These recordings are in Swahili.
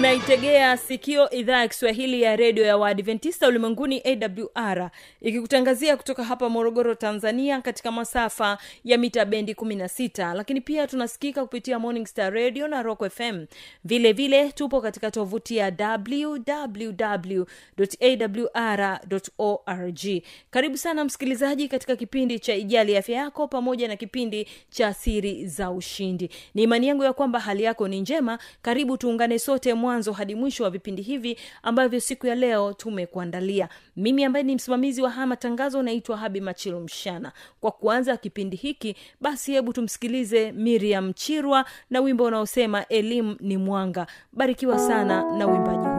unaitegea sikio idhaa ya kiswahili ya redio ya waadventista ulimwenguni awr ikikutangazia kutoka hapa morogoro tanzania katika masafa ya mita bendi 16 lakini pia tunasikika kupitia morning star radio na rock fm vile vile tupo katika tovuti ya www awr org. Karibu sana msikilizaji katika kipindi cha ijali afya yako pamoja na kipindi cha siri za ushindi. Ni imani yangu ya kwamba hali yako ni njema. Karibu tuungane sote mwanzo hadi mwisho wa vipindi hivi ambavyo siku ya leo tumekuandalia. Mimi ambaye ni msimamizi wa haya matangazo naitwa habi machilu mshana. Kwa kuanza kipindi hiki basi hebu tumsikilize miriam chirwa na wimbo unaosema elimu ni mwanga. Barikiwa sana na uimbaji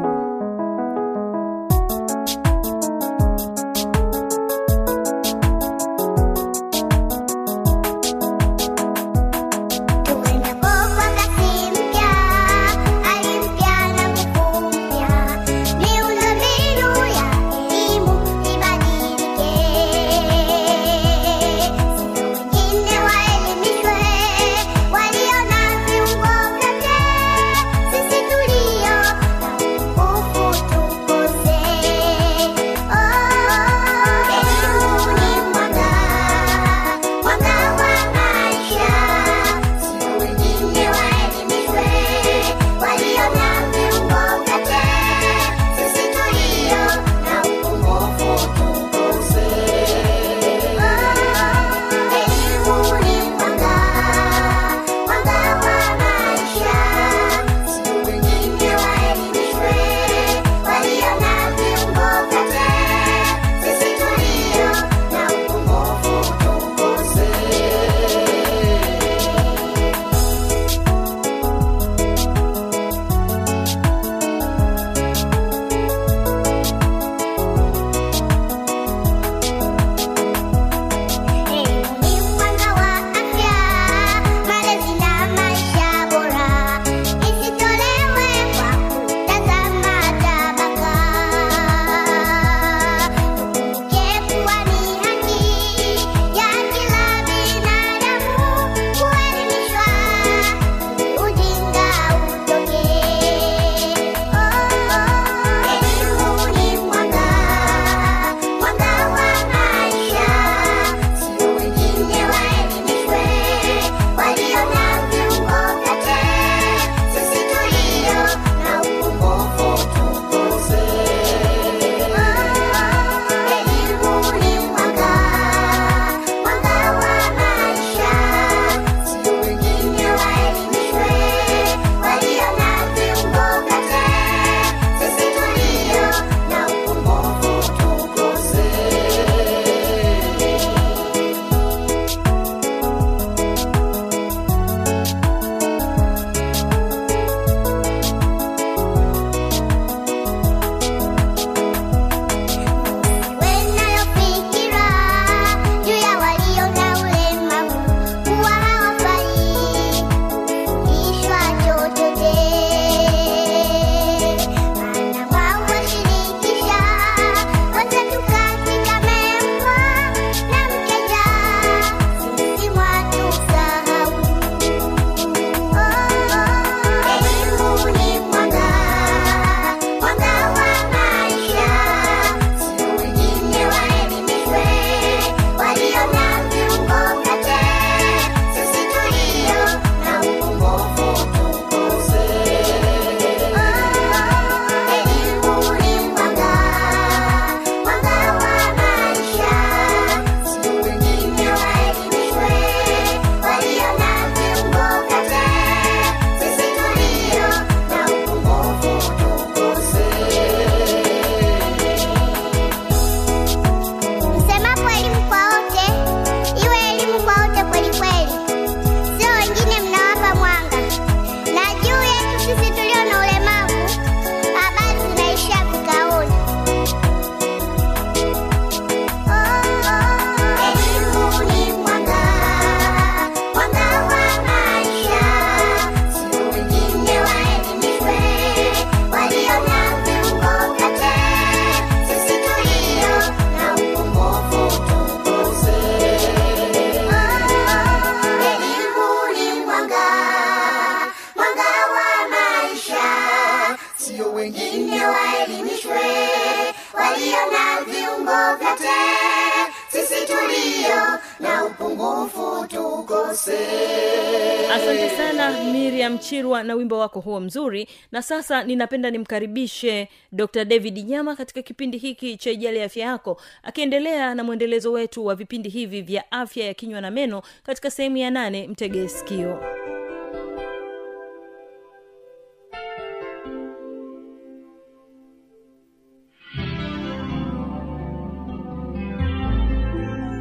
na sasa ninapenda nimkaribishe dr david nyama katika kipindi hiki cha ijali afya yako akiendelea na mwendelezo wetu wa vipindi hivi vya afya ya kinywa na meno katika sehemu ya nane mtegee sikio.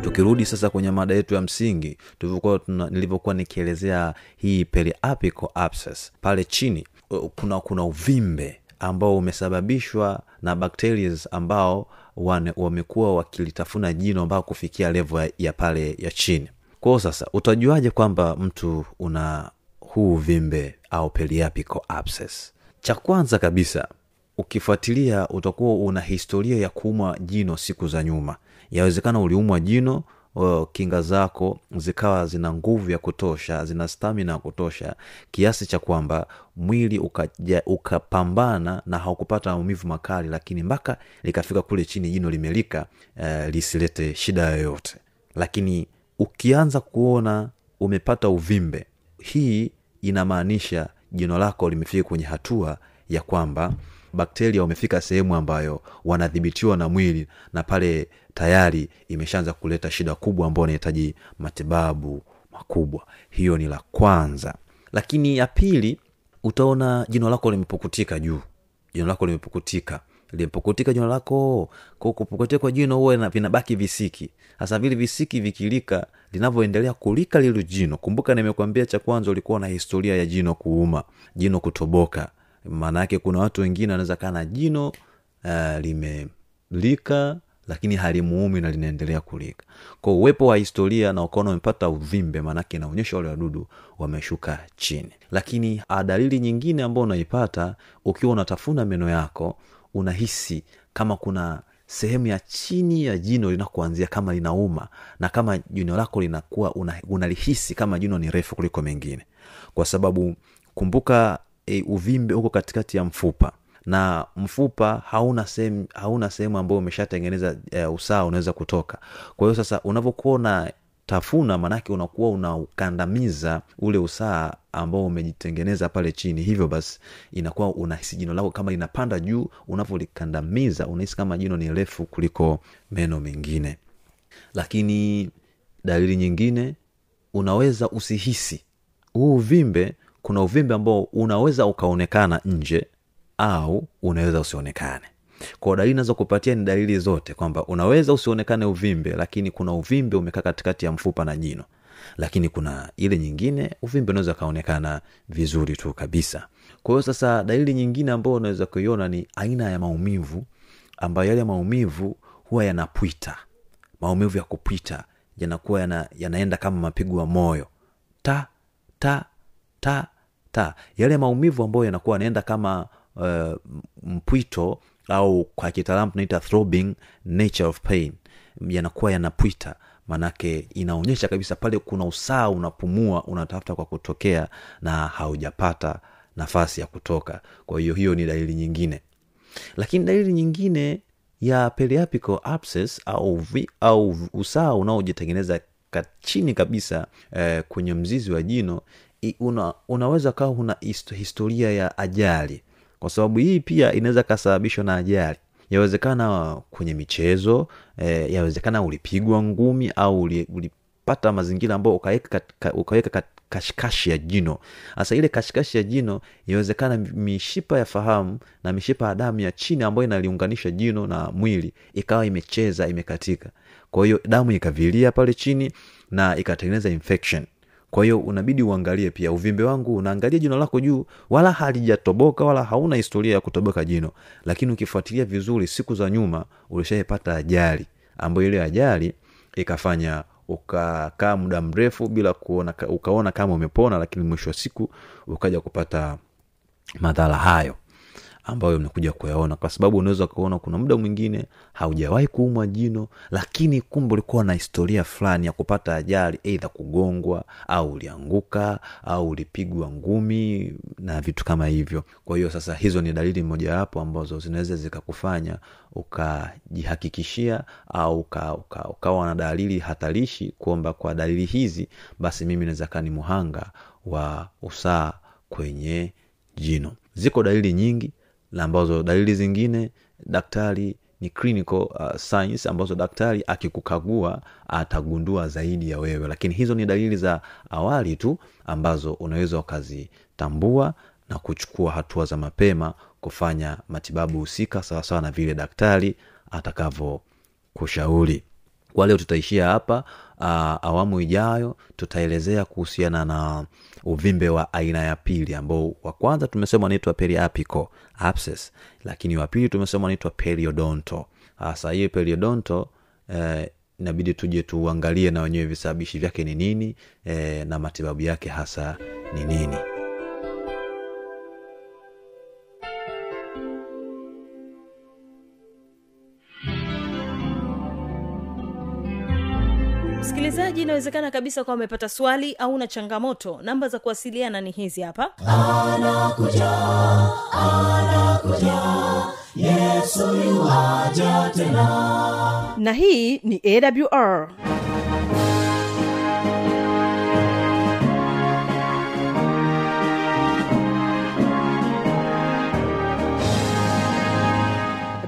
Tukirudi sasa kwenye mada yetu ya msingi tulivyokuwa nilivyokuwa nikielezea hii periapical abscess pale chini kuna kuna uvimbe ambao umesababishwa na bacteria ambao wamekuwa wakilitafuna jino mpaka kufikia levo ya, ya pale ya chini. Kwao sasa utajuaje kwamba mtu una huu uvimbe au abscess? Cha kwanza kabisa ukifuatilia utakuwa una historia ya kuumwa jino siku za nyuma. Yawezekana uliumwa jino kinga zako zikawa zina nguvu ya kutosha zina stamina ya kutosha kiasi cha kwamba mwili ukaja, ukapambana na haukupata maumivu makali lakini mpaka likafika kule chini jino limelika uh, lisilete shida yoyote. Lakini ukianza kuona umepata uvimbe hii inamaanisha jino lako limefika kwenye hatua ya kwamba bakteria wamefika sehemu ambayo wanadhibitiwa na mwili na pale tayari imeshaanza kuleta shida kubwa ambayo inahitaji matibabu makubwa. Hiyo ni la kwanza. Lakini ya pili utaona jino lako limepukutika juu. Jino lako limepukutika. Limepukutika jino lako kupukutika kwa jino huwa vinabaki visiki. Hasa vile visiki vikilika linavyoendelea kulika lilo jino. Kumbuka nimekwambia cha kwanza ulikuwa na historia ya jino kuuma jino kutoboka. Maana yake kuna watu wengine wanaweza kaa na jino uh, limelika lakini halimuumi na linaendelea kulika. Kwa uwepo wa historia na ukaona umepata uvimbe maanake inaonyesha wale wadudu wameshuka chini. Lakini dalili nyingine ambayo unaipata ukiwa unatafuna meno yako unahisi kama kuna sehemu ya chini ya jino linakuanzia kama linauma na kama jino lako linakuwa una- kama jino ni refu kuliko mengine. Kwa sababu kumbuka e, uvimbe huko katikati ya mfupa na mfupa hauna sehemu hauna sehemu ambayo umeshatengeneza e, usawa unaweza kutoka. Kwa hiyo sasa unavyokuwa una tafuna maanake unakuwa unaukandamiza ule usaa ambao umejitengeneza pale chini. Hivyo basi inakuwa unahisi jino lako kama linapanda juu unavyolikandamiza unahisi kama jino ni refu kuliko meno mengine. Lakini dalili nyingine unaweza usihisi. Huu uvimbe kuna uvimbe ambao unaweza ukaonekana nje au unaweza usionekane. Kwa dalili naweza kupatia ni dalili zote kwamba unaweza usionekane uvimbe lakini kuna uvimbe umekaa katikati ya mfupa na jino. Lakini kuna ile nyingine uvimbe unaweza ukaonekana vizuri tu kabisa. Kwa hiyo sasa dalili nyingine ambayo unaweza kuiona ni aina ya maumivu ambayo yale maumivu huwa yanapwita. Maumivu ya kupwita yanakuwa yana, yanaenda kama mapigo ya moyo. Ta ta ta ta. Yale maumivu ambayo yanakuwa yanaenda kama uh, mpwito au kwa kitaalamu tunaita throbbing nature of pain. Yanakuwa yanapwita manake inaonyesha kabisa pale kuna usaa unapumua unatafuta kwa kutokea na haujapata nafasi ya kutoka. Kwa hiyo hiyo ni dalili nyingine. Lakini dalili nyingine ya periapical abscess au, au usaa unaojitengeneza chini kabisa eh, kwenye mzizi wa jino una, unaweza kawa una historia ya ajali kwa sababu hii pia inaweza kasababishwa na ajali. Yawezekana kwenye michezo eh, yawezekana ulipigwa ngumi au uli, ulipata mazingira ambayo ukaweka ka- ukaweka kashikashi ya jino. Hasa ile kashikashi ya jino inawezekana mishipa ya fahamu na mishipa ya damu ya chini ambayo inaliunganisha jino na mwili ikawa imecheza imekatika. Kwa hiyo damu ikavilia pale chini na ikatengeneza infection kwa hiyo unabidi uangalie pia uvimbe wangu unaangalia jino lako juu wala halijatoboka wala hauna historia ya kutoboka jino. Lakini ukifuatilia vizuri siku za nyuma ulishaipata ajali ambayo ile ajali ikafanya ukakaa muda mrefu bila kuona ukaona kama umepona lakini mwisho wa siku ukaja kupata madhara hayo ambayo mnakuja kuyaona. Kwa sababu unaweza ukaona kuna muda mwingine haujawahi kuumwa jino lakini kumbe ulikuwa na historia fulani ya kupata ajali eidha kugongwa au ulianguka au ulipigwa ngumi na vitu kama hivyo. Kwa hiyo sasa hizo ni dalili mojawapo ambazo zinaweza zikakufanya ukajihakikishia au uka, uka, ukawa na dalili hatarishi kwamba kwa dalili hizi basi mimi naweza kaa ni muhanga wa usaa kwenye jino. Ziko dalili nyingi ambazo dalili zingine daktari ni clinical uh, science ambazo daktari akikukagua atagundua zaidi ya wewe. Lakini hizo ni dalili za awali tu ambazo unaweza ukazitambua na kuchukua hatua za mapema kufanya matibabu husika sawasawa na vile daktari atakavyokushauri. Kwa leo tutaishia hapa uh, awamu ijayo. Tutaelezea kuhusiana na uvimbe wa aina ya pili ambao wa kwanza tumesema unaitwa periapical abscess lakini wa pili tumesema unaitwa periodonto hasa hiyo periodonto eh, inabidi tuje tuangalie na wenyewe visababishi vyake ni nini eh, na matibabu yake hasa ni nini msikilizaji inawezekana kabisa kuwa amepata swali au na changamoto. Namba za kuwasiliana ni hizi hapa. Anakuja anakuja yesu tena. Na hii ni awr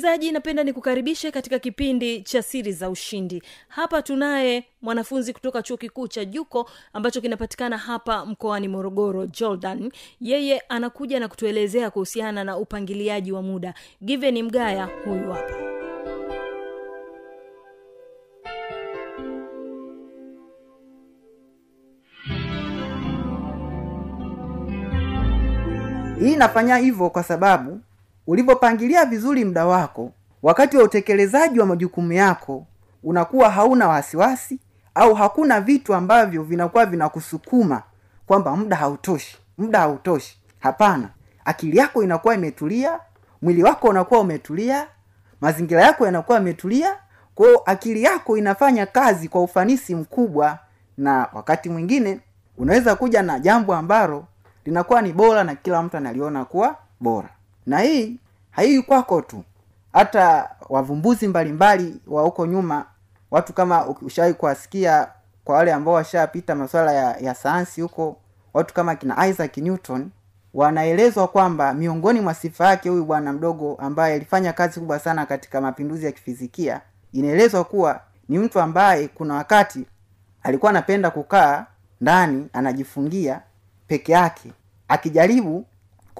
msikilizaji napenda nikukaribishe katika kipindi cha siri za ushindi. Hapa tunaye mwanafunzi kutoka chuo kikuu cha juko ambacho kinapatikana hapa mkoani morogoro jordan. Yeye anakuja na kutuelezea kuhusiana na upangiliaji wa muda. Given mgaya huyu hapa. Hii nafanya hivyo kwa sababu ulivyopangilia vizuri muda wako wakati wa utekelezaji wa majukumu yako unakuwa hauna wasiwasi au hakuna vitu ambavyo vinakuwa vinakusukuma kwamba muda hautoshi muda hautoshi. Hapana akili yako inakuwa imetulia mwili wako unakuwa umetulia mazingira yako yanakuwa yametulia kwao akili yako inafanya kazi kwa ufanisi mkubwa na wakati mwingine unaweza kuja na jambo ambalo linakuwa ni bora na kila mtu analiona kuwa bora na hii haii kwako tu. Hata wavumbuzi mbalimbali wa huko nyuma watu kama ushawahi kuwasikia kwa wale ambao washapita masuala ya, ya sayansi huko watu kama kina isaac newton wanaelezwa kwamba miongoni mwa sifa yake huyu bwana mdogo ambaye alifanya kazi kubwa sana katika mapinduzi ya kifizikia inaelezwa kuwa ni mtu ambaye kuna wakati alikuwa anapenda kukaa ndani anajifungia peke yake akijaribu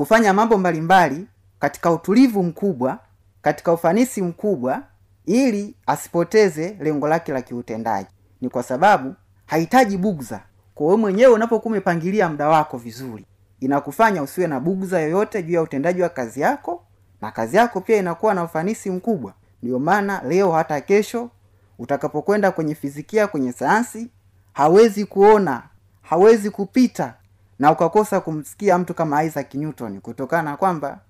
kufanya mambo mbalimbali katika utulivu mkubwa katika ufanisi mkubwa ili asipoteze lengo lake la kiutendaji. Ni kwa sababu hahitaji bugza kwa mwenyewe unapokuwa umepangilia muda wako vizuri. Inakufanya usiwe na bugza yoyote juu ya utendaji wa kazi yako na kazi yako pia inakuwa na ufanisi mkubwa. Ndiyo maana leo hata kesho utakapokwenda kwenye fizikia kwenye sayansi hawezi kuona hawezi kupita na ukakosa kumsikia mtu kama isaac newton kutokana na kwamba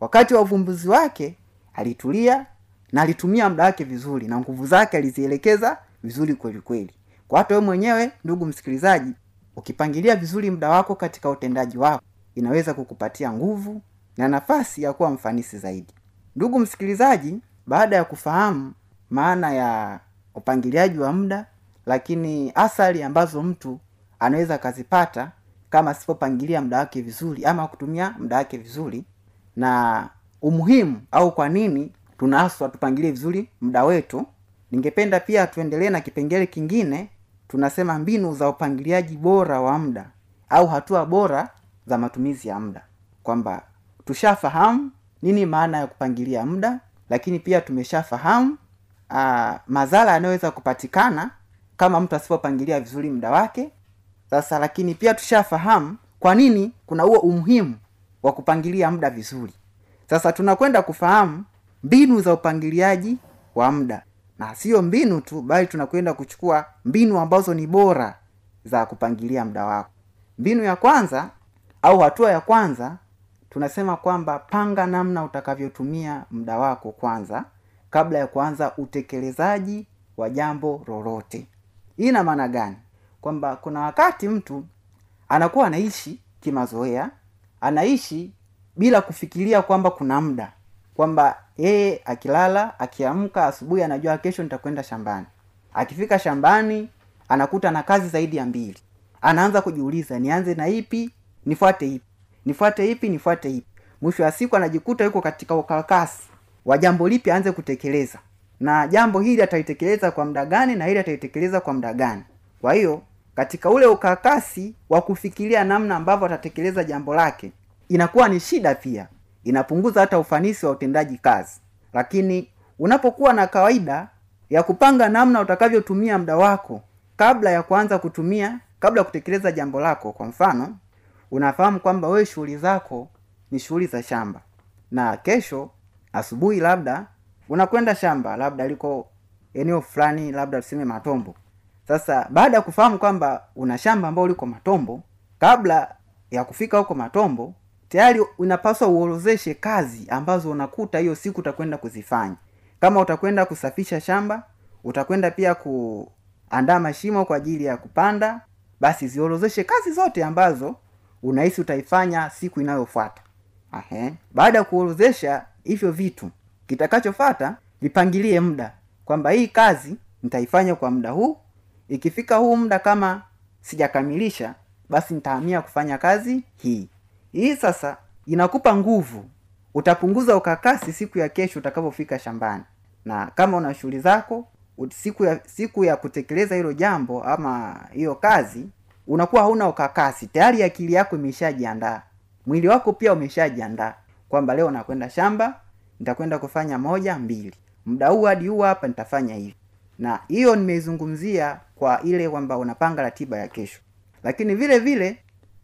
wakati wa uvumbuzi wake alitulia na alitumia muda wake vizuri na nguvu zake alizielekeza vizuri kweli kweli. Kwa hata wewe mwenyewe ndugu msikilizaji ukipangilia vizuri muda wako katika utendaji wako inaweza kukupatia nguvu na nafasi ya kuwa mfanisi zaidi. Ndugu msikilizaji baada ya kufahamu maana ya upangiliaji wa muda lakini athari ambazo mtu anaweza akazipata kama asipopangilia muda wake vizuri ama kutumia muda wake vizuri na umuhimu au kwa nini tunaaswa tupangilie vizuri muda wetu. Ningependa pia tuendelee na kipengele kingine tunasema mbinu za upangiliaji bora wa muda au hatua bora za matumizi ya muda. Kwamba tushafahamu nini maana ya kupangilia muda lakini pia tumeshafahamu uh, madhara yanayoweza kupatikana kama mtu asipopangilia vizuri muda wake sasa lakini pia tushafahamu kwa nini kuna huo umuhimu wa kupangilia muda vizuri. Sasa tunakwenda kufahamu mbinu za upangiliaji wa muda. Na sio mbinu tu bali tunakwenda kuchukua mbinu ambazo ni bora za kupangilia muda wako. Mbinu ya kwanza au hatua ya kwanza tunasema kwamba panga namna utakavyotumia muda wako kwanza kabla ya kuanza utekelezaji wa jambo lolote. Hii ina maana gani kwamba kuna wakati mtu anakuwa anaishi kimazoea anaishi bila kufikiria kwamba kuna muda kwamba yeye akilala akiamka asubuhi anajua kesho nitakwenda shambani. Akifika shambani anakuta na kazi zaidi ya mbili. Anaanza kujiuliza nianze na ipi nifuate ipi? Nifuate ipi nifuate ipi? Mwisho wa siku anajikuta yuko katika ukakasi wa jambo lipi aanze kutekeleza. Na jambo hili atalitekeleza kwa muda gani na hili atalitekeleza kwa muda gani. Kwa hiyo katika ule ukakasi wa kufikiria namna ambavyo atatekeleza jambo lake inakuwa ni shida pia. Inapunguza hata ufanisi wa utendaji kazi. Lakini unapokuwa na kawaida ya kupanga namna utakavyotumia muda wako kabla ya kuanza kutumia kabla ya kutekeleza jambo lako kwa mfano unafahamu kwamba wewe shughuli zako ni shughuli za shamba. Na kesho asubuhi labda unakwenda shamba labda liko eneo fulani labda tuseme matombo sasa baada ya kufahamu kwamba una shamba ambao liko matombo kabla ya kufika huko matombo tayari unapaswa uorozeshe kazi ambazo unakuta hiyo siku utakwenda kuzifanya. Kama utakwenda kusafisha shamba utakwenda pia kuandaa mashimo kwa ajili ya kupanda basi ziorozeshe kazi zote ambazo unahisi utaifanya siku inayofuata. Baada ya kuorozesha hivyo vitu kitakachofata vipangilie muda kwamba hii kazi nitaifanya kwa muda huu ikifika huu muda kama sijakamilisha basi nitahamia kufanya kazi hii. Hii sasa inakupa nguvu. Utapunguza ukakasi siku ya kesho utakapofika shambani. Na kama una shughuli zako siku ya siku ya kutekeleza hilo jambo ama hiyo kazi unakuwa hauna ukakasi. Tayari akili yako imeshajiandaa. Mwili wako pia umeshajiandaa kwamba leo nakwenda shamba nitakwenda kufanya moja mbili. Muda huu hadi huu hapa nitafanya hivi na hiyo nimeizungumzia kwa ile kwamba unapanga ratiba ya kesho. Lakini vile vile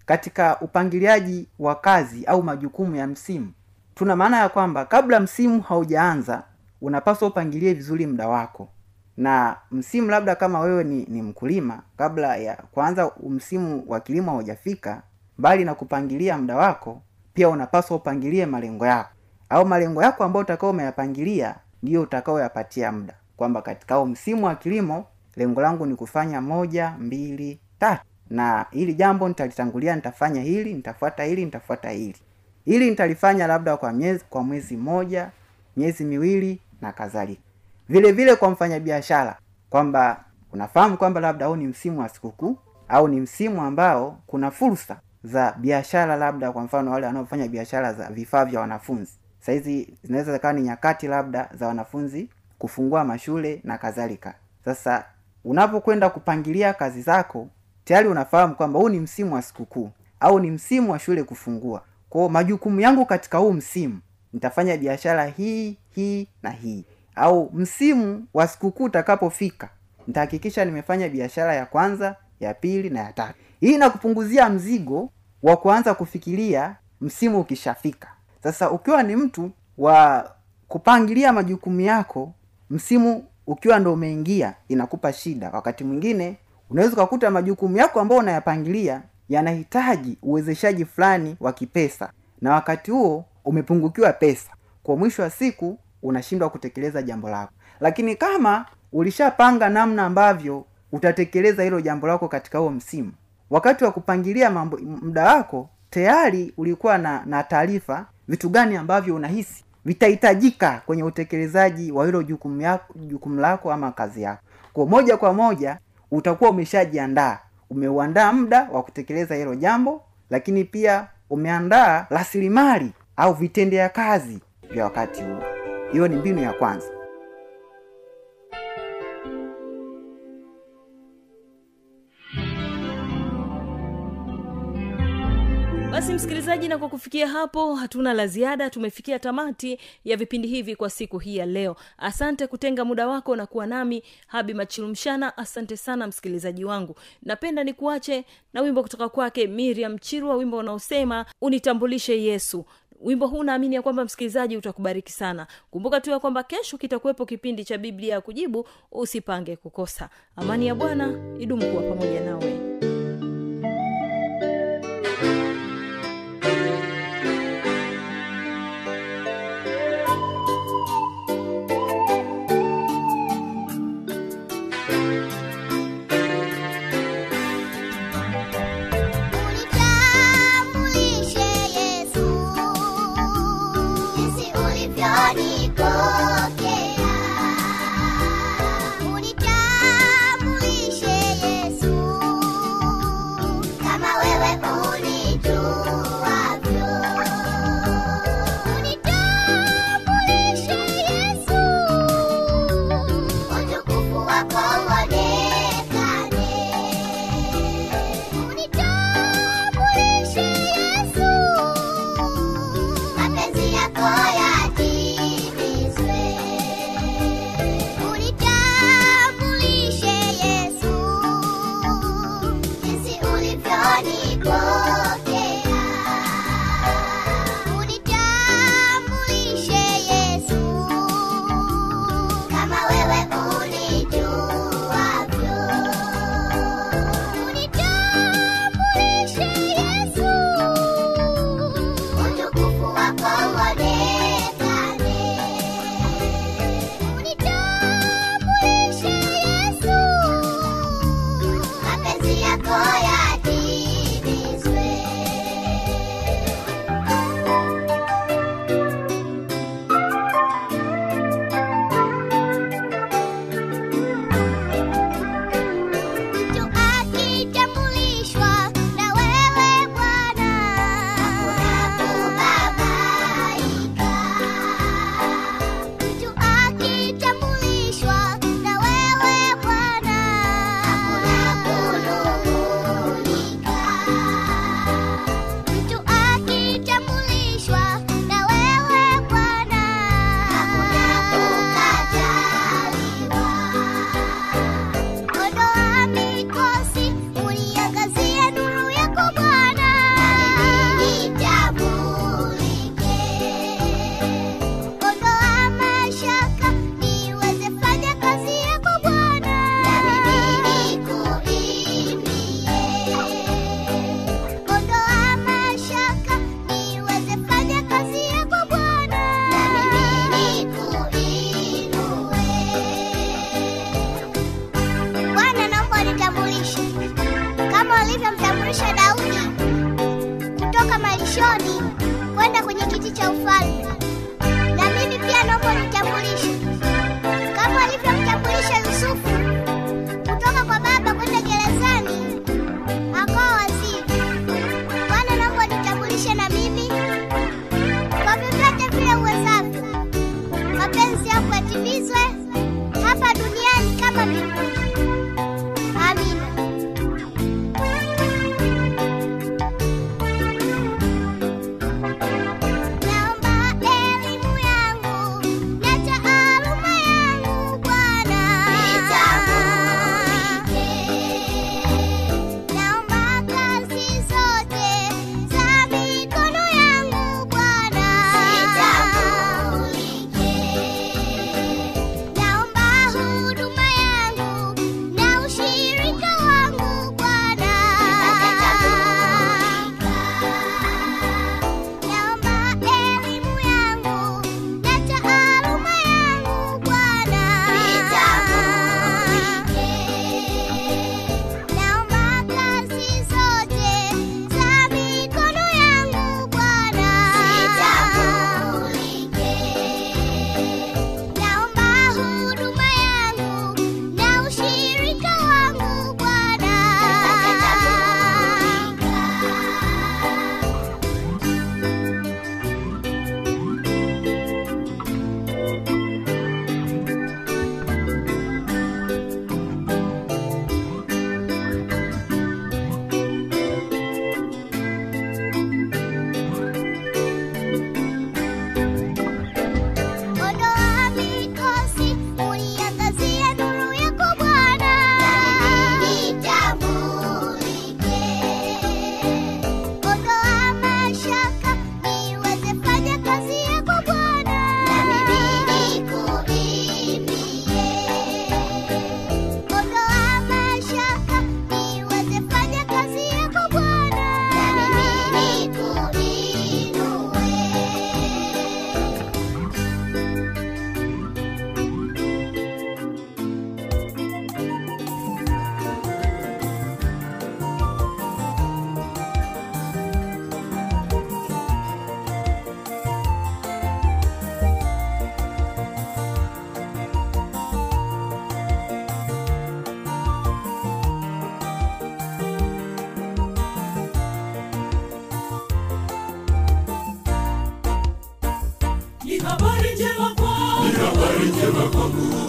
katika upangiliaji wa kazi au majukumu ya msimu tuna maana ya kwamba kabla msimu haujaanza unapaswa upangilie vizuri muda wako. Na msimu labda kama wewe ni, ni mkulima kabla ya kwanza msimu wa kilimo haujafika mbali na kupangilia muda wako pia unapaswa upangilie malengo yako. Au malengo yako ambayo utakao umeyapangilia ndiyo utakaoyapatia muda kwamba katika msimu wa kilimo lengo langu ni kufanya moja mbili tatu. Na hili jambo nitalitangulia nitafanya hili nitafuata hili nitafuata hili. Hili nitalifanya labda kwa miezi kwa mwezi mmoja miezi miwili na kadhalika. Vile vile kwa mfanyabiashara kwamba unafahamu kwamba labda huu ni msimu wa sikukuu au ni msimu ambao kuna fursa za biashara labda kwa mfano wale wanaofanya biashara za vifaa vya wanafunzi. Saizi zinaweza zikawa ni nyakati labda za wanafunzi kufungua mashule na kadhalika. Sasa unapokwenda kupangilia kazi zako tayari unafahamu kwamba huu ni msimu wa sikukuu au ni msimu wa shule kufungua. Kwao majukumu yangu katika huu msimu nitafanya biashara hii hii na hii. Au msimu wa sikukuu utakapofika nitahakikisha nimefanya biashara ya kwanza ya pili na ya tatu. Hii inakupunguzia mzigo wa kuanza kufikiria msimu ukishafika. Sasa ukiwa ni mtu wa kupangilia majukumu yako msimu ukiwa ndo umeingia inakupa shida. Wakati mwingine unaweza ukakuta majukumu yako ambayo unayapangilia yanahitaji uwezeshaji fulani wa kipesa. Na wakati huo umepungukiwa pesa. Kwa mwisho wa siku unashindwa kutekeleza jambo lako. Lakini kama ulishapanga namna ambavyo utatekeleza hilo jambo lako katika huo msimu wakati wa kupangilia mambo muda wako tayari ulikuwa na na taarifa vitu gani ambavyo unahisi vitahitajika kwenye utekelezaji wa hilo jukumu jukumu lako ama kazi yako. Kwa moja kwa moja utakuwa umeshajiandaa. Umeuandaa muda wa kutekeleza hilo jambo lakini pia umeandaa rasilimali au vitendea kazi vya wakati huo. Hiyo ni mbinu ya kwanza basi msikilizaji na kwa kufikia hapo hatuna la ziada. Tumefikia tamati ya vipindi hivi kwa siku hii ya leo. Asante kutenga muda wako na kuwa nami habi machilumshana asante sana msikilizaji wangu. Napenda nikuache na wimbo kutoka kwake miriam chirwa wimbo unaosema unitambulishe yesu. Wimbo huu naamini ya kwamba msikilizaji utakubariki sana. Kumbuka tu ya kwamba kesho kitakuwepo kipindi cha biblia ya kujibu usipange kukosa. Amani ya bwana idumu kuwa pamoja nawe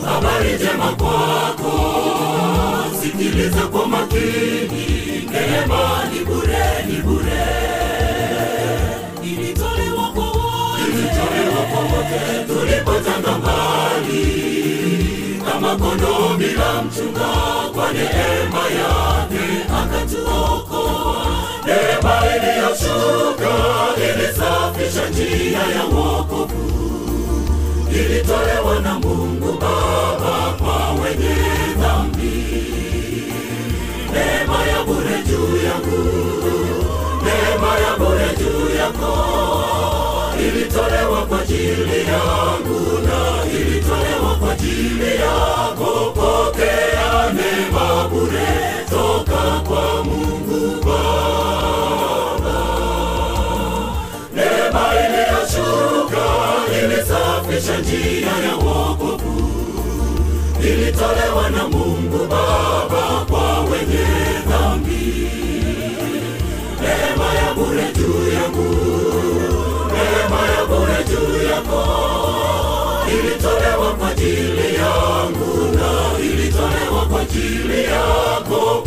habari njema kwako. Sikiliza kwa makini, neema ni bure, ni bure, ilitolewa kwa wote, ilitolewa kwa wote tulipotanga mbali. Kama kondoo bila mchunga. Kwa neema yake akatuokoa, neema iliyoshuka ilisafisha njia ya wokovu ilitolewa na mungu baba kwa wenye dhambi. Neema ya bure juu yangu. Neema ya bure juu yako. Ilitolewa kwa ajili yangu na ilitolewa kwa ajili yako. Pokea neema bure toka kwa mungu baba ilisafisha njia ya wokovu ilitolewa na mungu baba kwa wenye dhambi. Neema ya bure juu yangu neema ya bure juu yako. Ilitolewa kwa ajili yangu na ilitolewa kwa ajili yako